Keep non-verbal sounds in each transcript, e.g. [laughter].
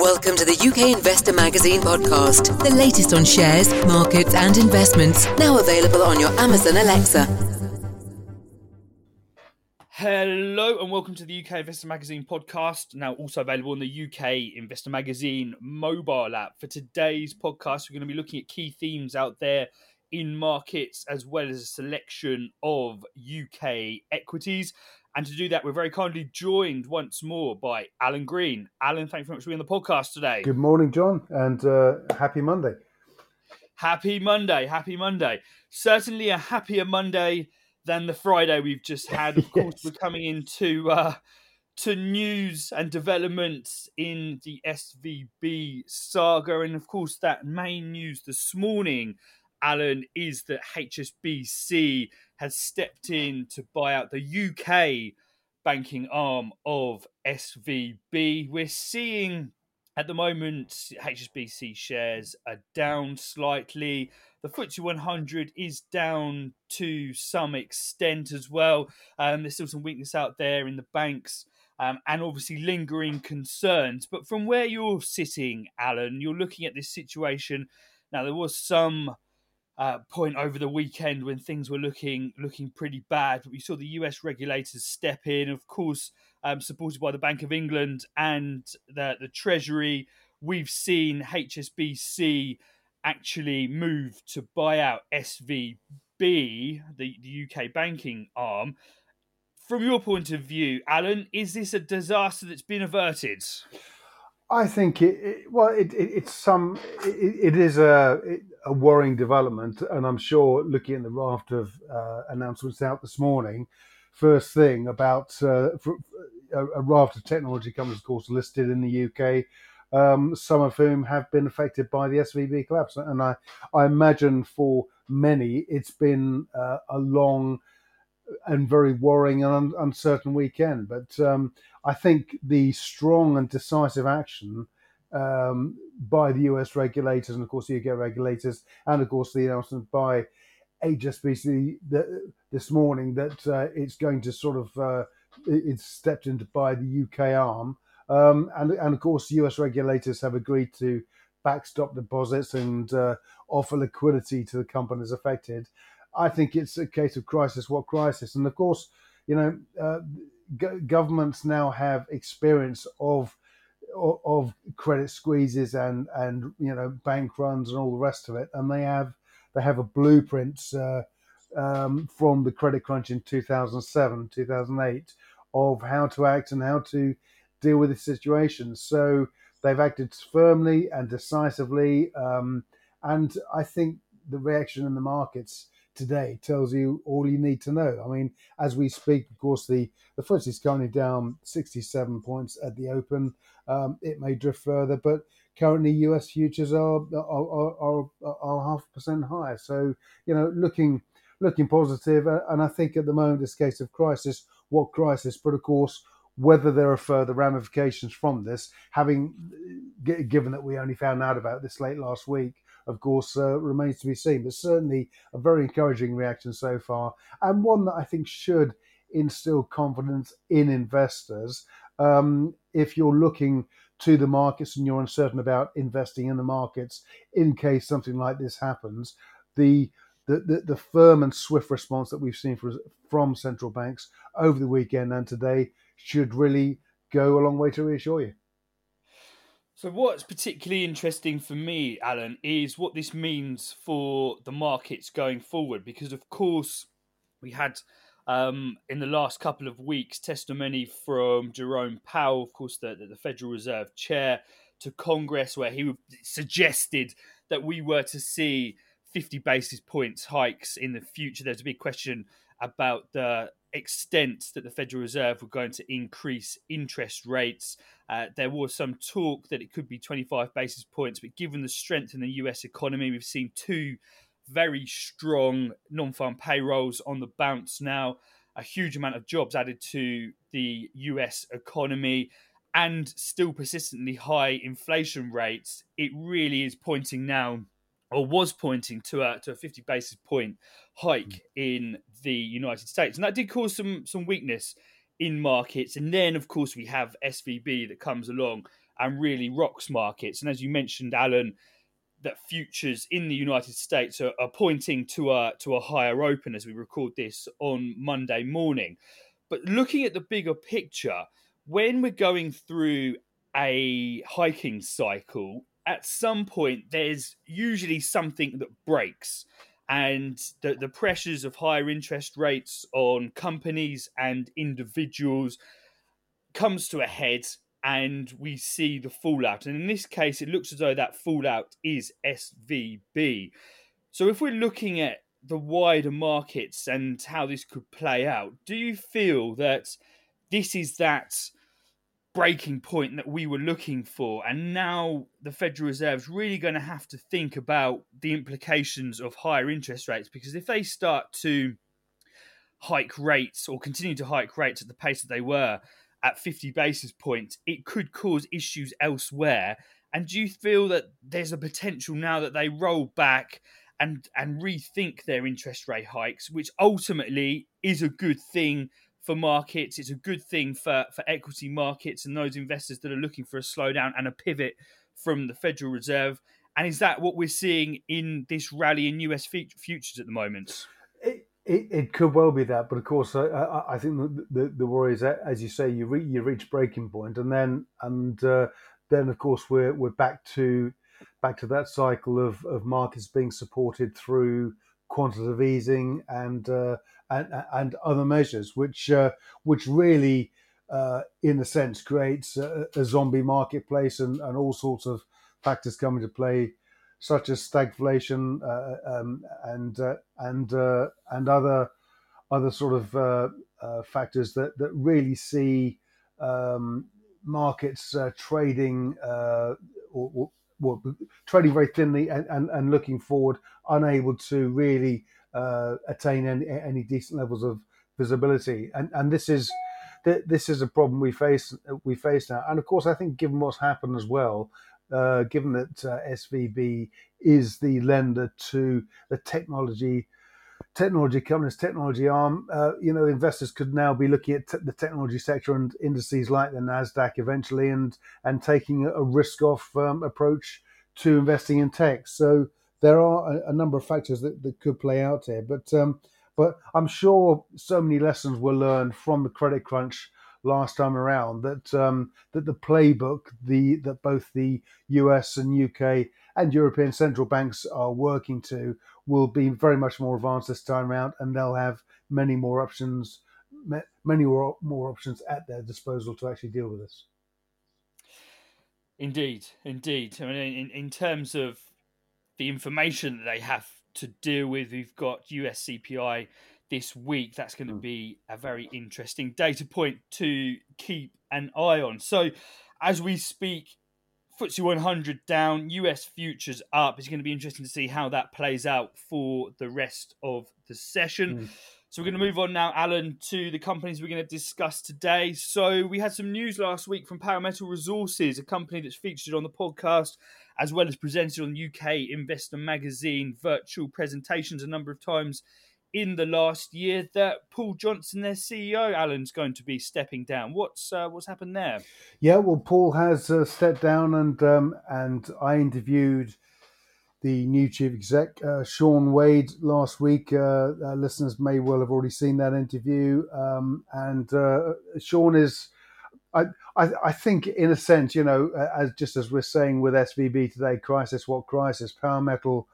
Welcome to the UK Investor Magazine podcast, the latest on shares, markets, and investments, now available on your Amazon Alexa. Hello and welcome to the UK Investor Magazine podcast, now also available on the UK Investor Magazine mobile app. For today's podcast, we're going to be looking at key themes out there in markets as well as a selection of UK equities. And to do that, we're very kindly joined once more by Alan Green. Alan, thanks very much for being on the podcast today. Good morning, John, and uh, happy Monday. Happy Monday, happy Monday. Certainly a happier Monday than the Friday we've just had. Of [laughs] course, we're coming into uh, to news and developments in the SVB saga, and of course, that main news this morning, Alan, is that HSBC has stepped in to buy out the UK banking arm of SVB. We're seeing at the moment HSBC shares are down slightly. The FTSE 100 is down to some extent as well. Um, there's still some weakness out there in the banks. Um, and obviously lingering concerns. But from where you're sitting, Alan, you're looking at this situation. Now, there was some uh, point over the weekend when things were looking looking pretty bad. But we saw the US regulators step in, of course, um, supported by the Bank of England and the, the Treasury. We've seen HSBC actually move to buy out SVB, the, the UK banking arm. From your point of view, Alan, is this a disaster that's been averted? I think it, it well, it, it, it's some, it, is a, a worrying development, and I'm sure looking at the raft of uh, announcements out this morning, first thing about uh, a, a, raft of technology companies, of course, listed in the UK, um, some of whom have been affected by the SVB collapse, and I, I imagine for many it's been uh, a long and very worrying and un- uncertain weekend. But um, I think the strong and decisive action um, by the US regulators and, of course, the UK regulators, and, of course, the announcement by HSBC this morning that uh, it's going to sort of uh, it's stepped into by the UK arm, um, and and of course, US regulators have agreed to backstop deposits and uh, offer liquidity to the companies affected. I think it's a case of crisis. What crisis? And of course, you know, uh, governments now have experience of, of, of credit squeezes and and you know bank runs and all the rest of it, and they have they have a blueprint uh, um, from the credit crunch in 2007, 2008 of how to act and how to deal with the situation. So they've acted firmly and decisively, um, and I think the reaction in the markets today tells you all you need to know. I mean, as we speak, of course, the the FTSE is currently down 67 points at the open. Um, it may drift further, but currently US futures are are, are, are, are half percent higher. So you know, looking looking positive, and I think at the moment a case of crisis. What crisis? But of course, whether there are further ramifications from this, having given that we only found out about this late last week, of course, uh, remains to be seen. But certainly a very encouraging reaction so far, and one that I think should instill confidence in investors. Um, if you're looking to the markets and you're uncertain about investing in the markets in case something like this happens, the the, the, the firm and swift response that we've seen for, from central banks over the weekend and today should really go a long way to reassure you. So, what's particularly interesting for me, Alan, is what this means for the markets going forward. Because, of course, we had um, in the last couple of weeks testimony from Jerome Powell, of course, the, the Federal Reserve chair, to Congress, where he suggested that we were to see 50 basis points hikes in the future. There's a big question about the extent that the Federal Reserve were going to increase interest rates. Uh, there was some talk that it could be 25 basis points, but given the strength in the US economy, we've seen two very strong non farm payrolls on the bounce now, a huge amount of jobs added to the US economy. And still persistently high inflation rates, it really is pointing now or was pointing to a to a 50 basis point hike mm. in the United States, and that did cause some some weakness in markets. And then, of course, we have SVB that comes along and really rocks markets. And as you mentioned, Alan, that futures in the United States are, are pointing to a to a higher open as we record this on Monday morning. But looking at the bigger picture, when we're going through a hiking cycle, at some point there's usually something that breaks. And the, the pressures of higher interest rates on companies and individuals comes to a head and we see the fallout. And in this case, it looks as though that fallout is SVB. So if we're looking at the wider markets and how this could play out, do you feel that this is that breaking point that we were looking for? And now the Federal Reserve is really going to have to think about the implications of higher interest rates because if they start to hike rates or continue to hike rates at the pace that they were, at 50 basis points, it could cause issues elsewhere. And do you feel that there's a potential now that they roll back and and rethink their interest rate hikes, which ultimately is a good thing for markets. It's a good thing for, for equity markets and those investors that are looking for a slowdown and a pivot from the Federal Reserve. And is that what we're seeing in this rally in US futures at the moment? It, it could well be that, but of course, I, I think the, the, the worry is that, as you say, you re, you reach breaking point, and then and uh, then of course we're we're back to back to that cycle of, of markets being supported through quantitative easing and uh, and and other measures, which uh, which really, uh, in a sense, creates a, a, zombie marketplace and, and all sorts of factors come into play such as stagflation uh, um, and uh, and uh, and other other sort of factors that that really see um, markets trading or, or, or, trading very thinly and, and, and, looking forward, unable to really attain any, any decent levels of visibility. And and this is this is a problem we face we face now. And of course, I think given what's happened as well, uh, given that uh, SVB is the lender to the technology technology companies, technology arm, uh, you know, investors could now be looking at t- the technology sector and indices like the Nasdaq eventually, and and taking a risk-off um, approach to investing in tech. So there are a, a, number of factors that, that could play out here, but um, but I'm sure so many lessons were learned from the credit crunch last time around that um, that the playbook the that both the US and UK and European central banks are working to will be very much more advanced this time around, and they'll have many more options, many more, more options at their disposal to actually deal with this. Indeed, indeed. I mean, in, in terms of the information that they have to deal with, we've got US CPI this week. That's going to hmm. be a very interesting data point to keep an eye on. So, as we speak, FTSE 100 down, US futures up. It's going to be interesting to see how that plays out for the rest of the session. Mm. So we're going to move on now, Alan, to the companies we're going to discuss today. So we had some news last week from Power Metal Resources, a company that's featured on the podcast as well as presented on UK Investor Magazine virtual presentations a number of times in the last year that Paul Johnson, their CEO, Alan's going to be stepping down. What's uh, what's happened there? Yeah, well, Paul has uh, stepped down, and um, and I interviewed the new chief exec, uh, Sean Wade, last week. Uh, listeners may well have already seen that interview, um, and uh, Sean is. I, I, I think, in a sense, you know, as just as we're saying with SVB today, crisis, what crisis? Power metal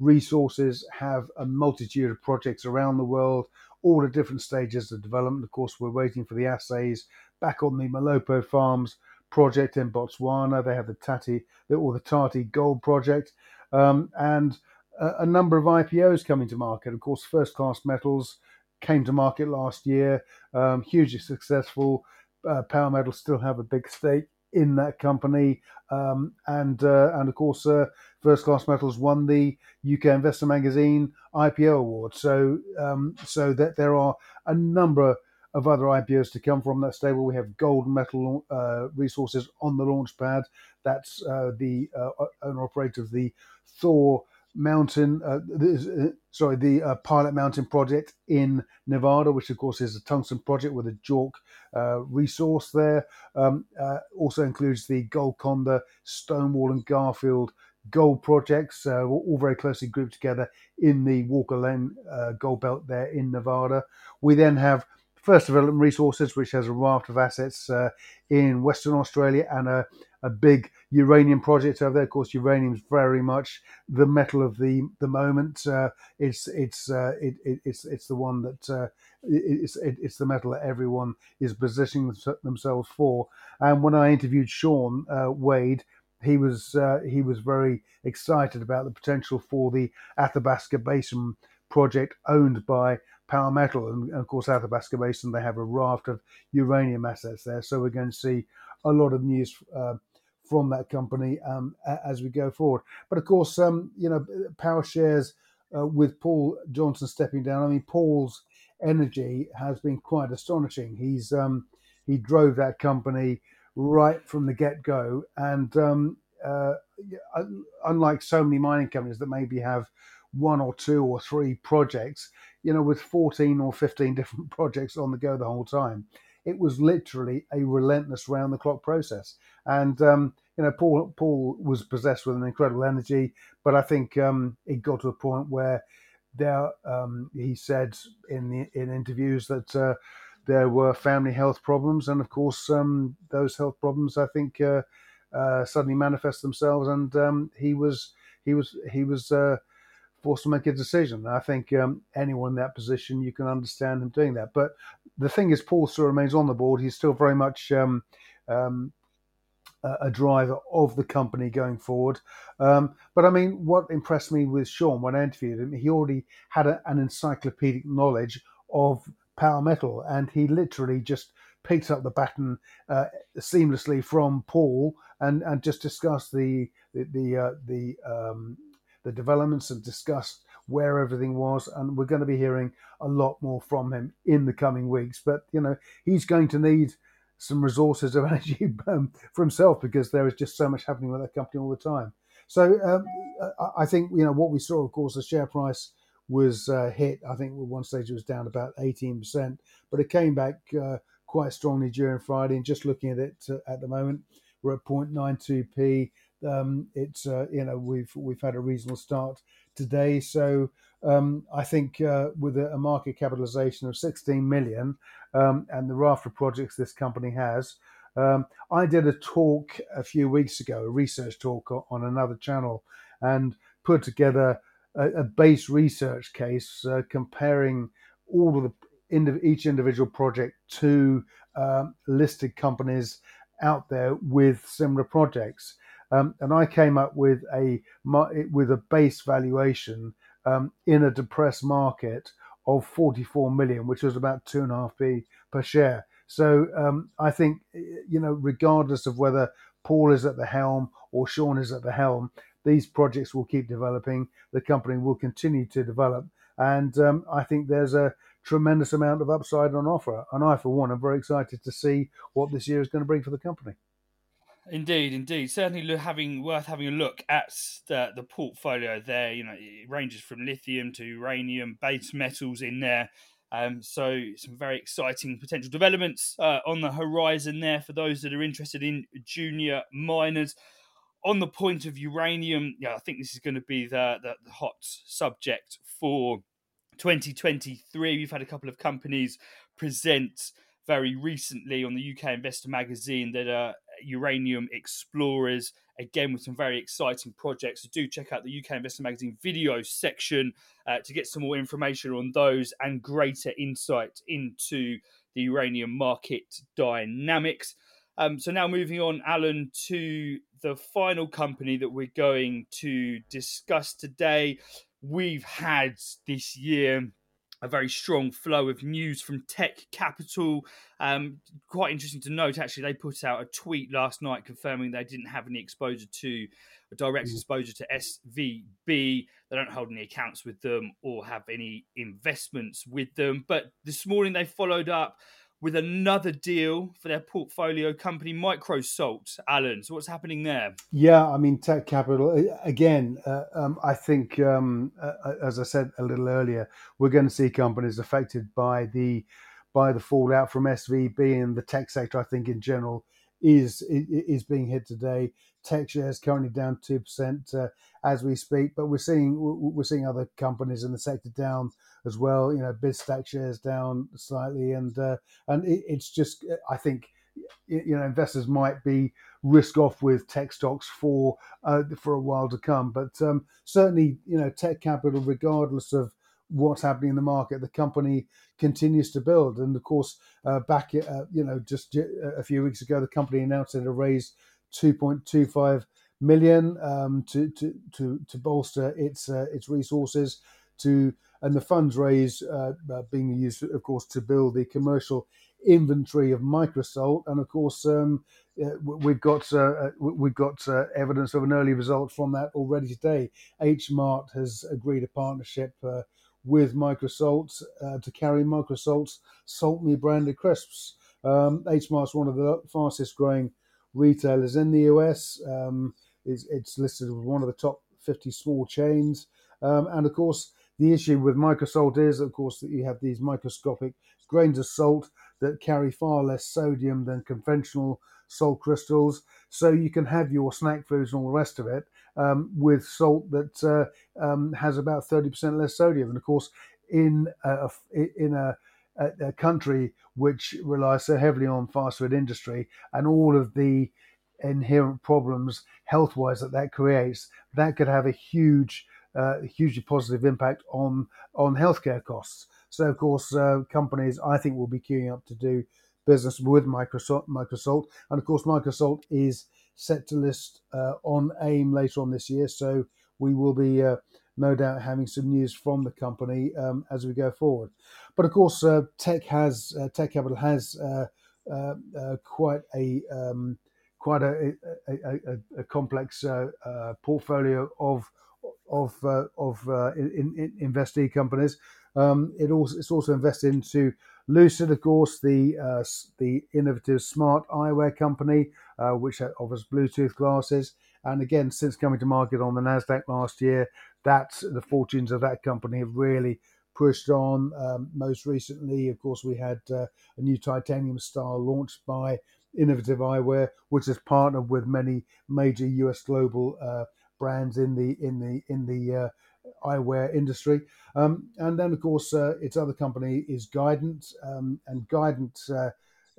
resources, have a multitude of projects around the world, all at different stages of development. Of course, we're waiting for the assays back on the Molopo Farms project in Botswana. They have the Tati or the Tati Gold project, um, and a, a, number of IPOs coming to market. Of course, First Class Metals came to market last year, um, hugely successful. Uh, Power Metal still have a big stake in that company, um, and uh, and of course, uh, First Class Metals won the UK Investor Magazine IPO award. So um, so that there are a number of other IPOs to come from that stable. We have Gold Metal uh, Resources on the launch pad. That's uh, the uh, owner operator of the Thor mountain, uh, uh, sorry, the uh, Pilot Mountain project in Nevada, which of course is a tungsten project with a JORC uh, resource there. Um, uh, also includes the Golconda, Stonewall, and Garfield gold projects, uh, all very closely grouped together in the Walker Lane gold belt there in Nevada. We then have First Development Resources, which has a raft of assets in Western Australia and a a big uranium project over there. Of course, uranium is very much the metal of the the moment. Uh, it's it's uh, it, it, it's it's the one that uh, it's it, it's the metal that everyone is positioning themselves for. And when I interviewed Sean uh, Wade, he was uh, he was very excited about the potential for the Athabasca Basin project owned by Power Metal, and of course Athabasca Basin they have a raft of uranium assets there. So we're going to see a lot of news uh, from that company um, as we go forward. But of course, um, you know, power shares uh, with Paul Johnson stepping down. I mean, Paul's energy has been quite astonishing. He's um, he drove that company right from the get go, and um, uh, unlike so many mining companies that maybe have one or two or three projects, you know, with 14 or 15 [laughs] different projects on the go the whole time. It was literally a relentless round the clock process. And um, you know, Paul Paul was possessed with an incredible energy, but I think um, it got to a point where there um, he said in the, in interviews that uh, there were family health problems, and of course um, those health problems I think uh, uh, suddenly manifest themselves, and um, he was he was he was uh, forced to make a decision. I think um, anyone in that position, you can understand him doing that. But the thing is, Paul still remains on the board. He's still very much um, um, a driver of the company going forward. Um, but I mean, what impressed me with Sean when I interviewed him, he already had a, an encyclopedic knowledge of power metal, and he literally just picked up the baton uh, seamlessly from Paul and, and just discussed the the the, uh, the, um, the developments and discussed where everything was. And we're going to be hearing a lot more from him in the coming weeks. But you know, he's going to need some resources of [laughs] energy um, for himself because there is just so much happening with that company all the time. So um, I think you know what we saw. Of course, the share price was uh, hit. I think at one stage it was down about eighteen percent, but it came back uh, quite strongly during Friday. And just looking at it uh, at the moment, we're at 0.92p. Um, it's uh, you know we've we've had a reasonable start today, so um, I think uh, with a, a, market capitalization of 16 million um, and the raft of projects this company has, um, I did a talk a few weeks ago, a research talk on another channel, and put together a, a base research case uh, comparing all of the each individual project to um, listed companies out there with similar projects. Um, and I came up with a with a base valuation um, in a depressed market of 44 million, which was about two and a half p per share. So um, I think you know, regardless of whether Paul is at the helm or Sean is at the helm, these projects will keep developing. The company will continue to develop, and um, I think there's a tremendous amount of upside on offer. And I, for one, am very excited to see what this year is going to bring for the company. Indeed, indeed. Certainly, having worth having a look at the, the portfolio there. You know, it ranges from lithium to uranium, base metals in there. Um, so some very exciting potential developments uh, on the horizon there for those that are interested in junior miners. On the point of uranium, yeah, I think this is going to be the, the, the hot subject for 2023. We've had a couple of companies present very recently on the UK Investor magazine that are uranium explorers, again with some very exciting projects. So do check out the UK Investor Magazine video section uh, to get some more information on those and greater insight into the uranium market dynamics. Um, so now moving on, Alan, to the final company that we're going to discuss today. We've had this year a very strong flow of news from Tekcapital. Um, quite interesting to note, actually, they put out a tweet last night confirming they didn't have any exposure to a direct mm. exposure to SVB. They don't hold any accounts with them or have any investments with them. But this morning they followed up with another deal for their portfolio company, Microsalt. Alan, so what's happening there? Yeah, I mean, Tekcapital, again, uh, um, I think, um, uh, uh, as I said a little earlier, we're going to see companies affected by the by the fallout from SVB and the tech sector, I think, in general, is is being hit today. Tech shares currently down two percent uh, as we speak, but we're seeing we're seeing other companies in the sector down as well. You know, BizStack shares down slightly, and uh, and it, it's just I think you know investors might be risk off with tech stocks for uh, for a while to come, but um, certainly you know Tekcapital, regardless of what's happening in the market, the company continues to build. And of course, uh, back uh, you know just a few weeks ago, the company announced it had raised 2.25 million um, to, to to to bolster its uh, its resources to and the funds raised uh, uh, being used, of course, to build the commercial inventory of Microsalt, and of course, um, uh, we've got uh, we've got uh, evidence of an early result from that already today. H Mart has agreed a partnership uh, with Microsalt to carry Microsalt's Salt Me branded crisps. Um, H Mart's one of the fastest growing retailers in the US. Um, it's, it's listed as one of the top 50 small chains. Um, and of course, the issue with Microsalt is, of course, that you have these microscopic grains of salt that carry far less sodium than conventional salt crystals. So you can have your snack foods and all the rest of it um, with salt that uh, um, has about 30% less sodium. And of course, in a, in a, a, country which relies so heavily on fast food industry and all of the inherent problems health wise that that creates, that could have a huge uh, hugely positive impact on on healthcare costs. So, of course, uh, companies I think will be queuing up to do business with Microsoft. Microsalt, and of course, Microsoft is set to list uh, on AIM later on this year. So we will be uh, no doubt having some news from the company um, as we go forward. But of course, uh, Tech has uh, Tekcapital has quite a um, quite a, a, a, a complex portfolio of of uh, of uh, in, in investee companies. Um, it also it's also invested into Lucyd, of course, the uh, the innovative smart eyewear company, uh, which offers Bluetooth glasses. And again, since coming to market on the Nasdaq last year, that the fortunes of that company have really pushed on. Um, most recently, of course, we had uh, a new titanium style launched by Innovative Eyewear, which has partnered with many major US global uh, brands in the in the in the uh, eyewear industry. Um, and then, of course, uh, its other company is Guident, um, and Guident uh,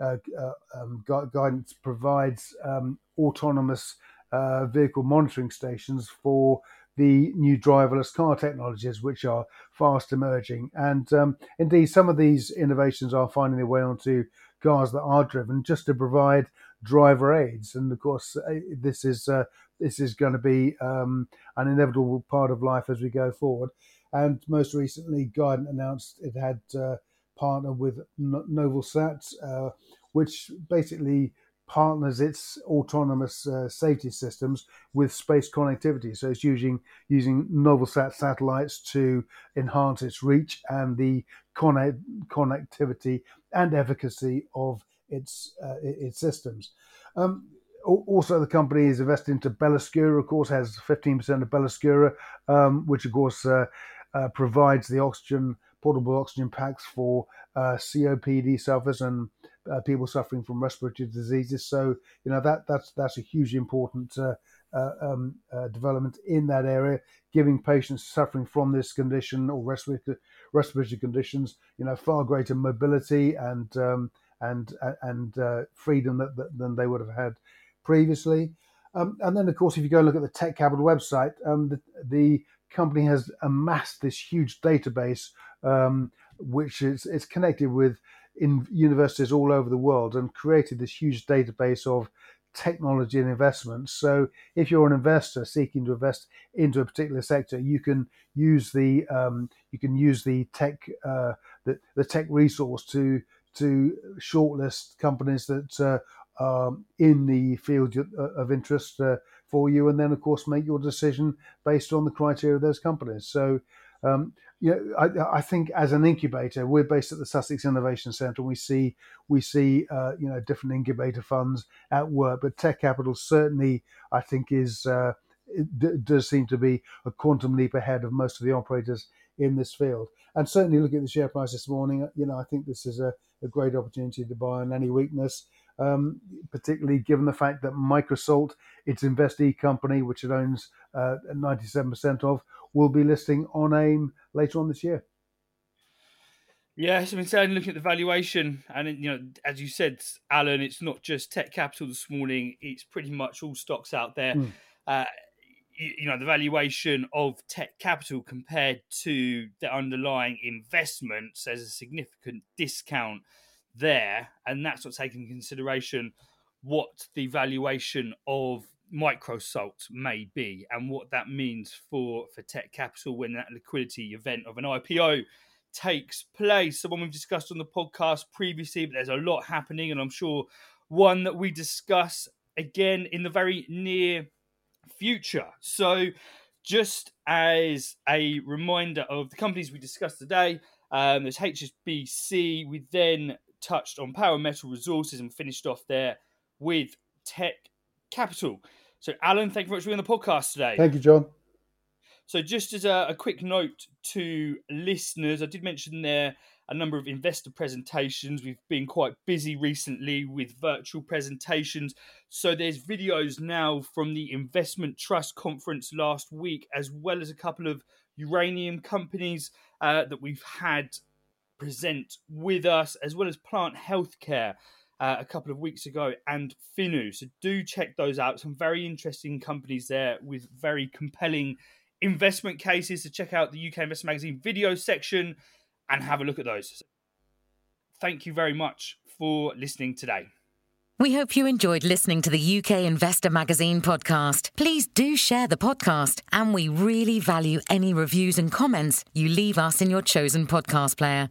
uh, uh um, Guident provides um, autonomous uh, vehicle monitoring stations for the new driverless car technologies, which are fast emerging. And um, indeed, some of these innovations are finding their way onto cars that are driven just to provide driver aids. And of course, this is uh, this is going to be um, an inevitable part of life as we go forward. And most recently, Guident announced it had uh, partnered with Novelsat, uh, which basically partners its autonomous uh, safety systems with space connectivity. So it's using using Novelsat satellites to enhance its reach and the connect, connectivity and efficacy of its uh, its systems. Um, also, the company is invested into Belluscura, of course, has 15% of Belluscura, um, which, of course, uh, uh, provides the oxygen, portable oxygen packs for uh, COPD sufferers and uh, people suffering from respiratory diseases. So, you know, that that's that's a hugely important uh, uh, um, development in that area, giving patients suffering from this condition or respiratory, respiratory conditions, you know, far greater mobility and um, and and freedom that, that, than they would have had previously. Um, and then, of course, if you go look at the Tekcapital website, um, the, the, company has amassed this huge database, um, which is it's connected with in universities all over the world, and created this huge database of technology and investments. So, if you're an investor seeking to invest into a particular sector, you can use the um, you can use the tech uh, the, the tech resource to to shortlist companies that uh, um, in the field of interest uh, for you, and then of course make your decision based on the criteria of those companies. So Um, you know, I, I, think as an incubator, we're based at the Sussex Innovation Centre. We see we see uh, you know different incubator funds at work, but Tekcapital certainly, I think, is uh, d- does seem to be a quantum leap ahead of most of the operators in this field. And certainly, looking at the share price this morning, you know, I think this is a, a great opportunity to buy on any weakness um, particularly given the fact that Microsalt, its investee company, which it owns uh, 97% of, will be listing on AIM later on this year. Yes, I mean, certainly looking at the valuation, and you know, as you said, Alan, it's not just Tekcapital this morning; it's pretty much all stocks out there. Mm. Uh, you, you, know, the valuation of Tekcapital compared to the underlying investments, there's a significant discount there, and that's not taking consideration what the valuation of Microsalt may be and what that means for for Tekcapital when that liquidity event of an IPO takes place. Someone we've discussed on the podcast previously, but there's a lot happening, and I'm sure one that we discuss again in the very near future. So, just as a reminder of the companies we discussed today, um, there's HSBC. We then touched on power metal resources and finished off there with tech capital. So, Alan, thank you very much for being on the podcast today. Thank you, John. So, just as a, a, quick note to listeners, I did mention there a number of investor presentations. We've been quite busy recently with virtual presentations. So, there's videos now from the Investment Trust conference last week, as well as a couple of uranium companies uh, that we've had present with us, as well as Plant Healthcare uh, a couple of weeks ago and Finu. So do check those out. Some very interesting companies there with very compelling investment cases. So check out the UK Investor Magazine video section and have a look at those. Thank you very much for listening today. We hope you enjoyed listening to the UK Investor Magazine podcast. Please do share the podcast, and we really value any reviews and comments you leave us in your chosen podcast player.